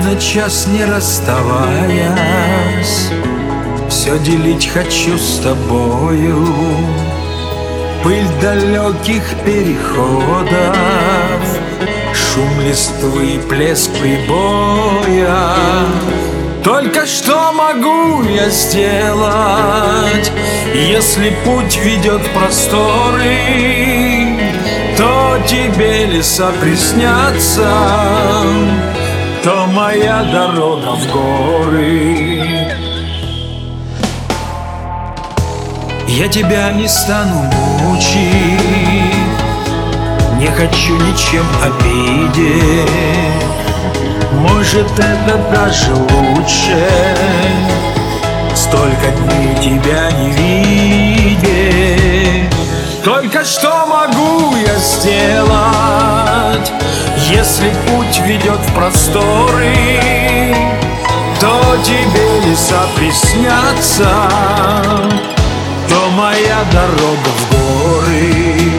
на час не расставаясь. Все делить хочу с тобою. Пыль далеких переходов Шум листвы, плеск прибоя. Только что могу я сделать Если путь ведет просторы То тебе леса приснятся То моя дорога в горы. Я тебя не стану мучить. Не хочу ничем обидеть. Может это даже лучше. Столько дней тебя не видеть. Только что могу я сделать Если путь ведет в просторы То тебе леса приснятся то моя дорога в горы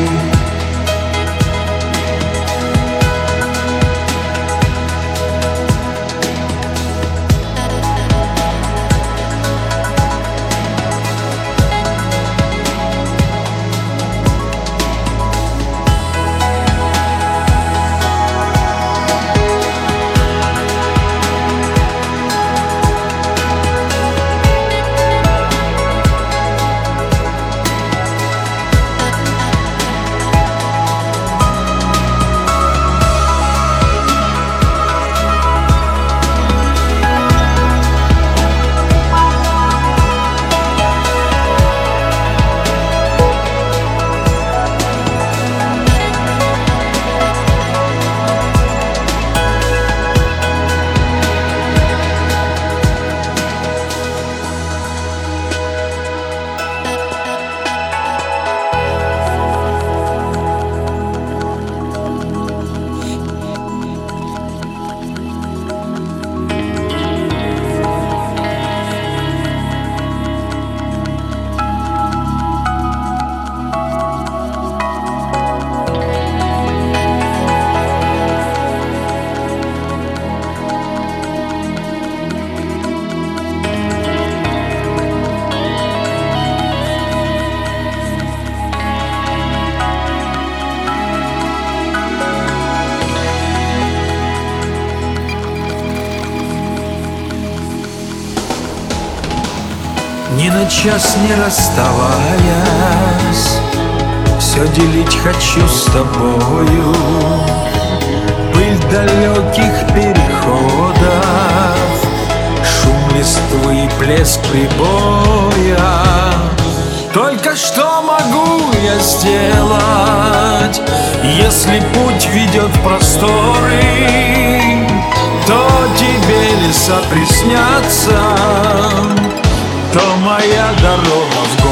на час не расставаясь. Все делить хочу с тобою. Пыль далеких переходов Шум листвы, плеск прибоя. Только что могу я сделать Если путь ведет в просторы То тебе леса приснятся то моя дорога? в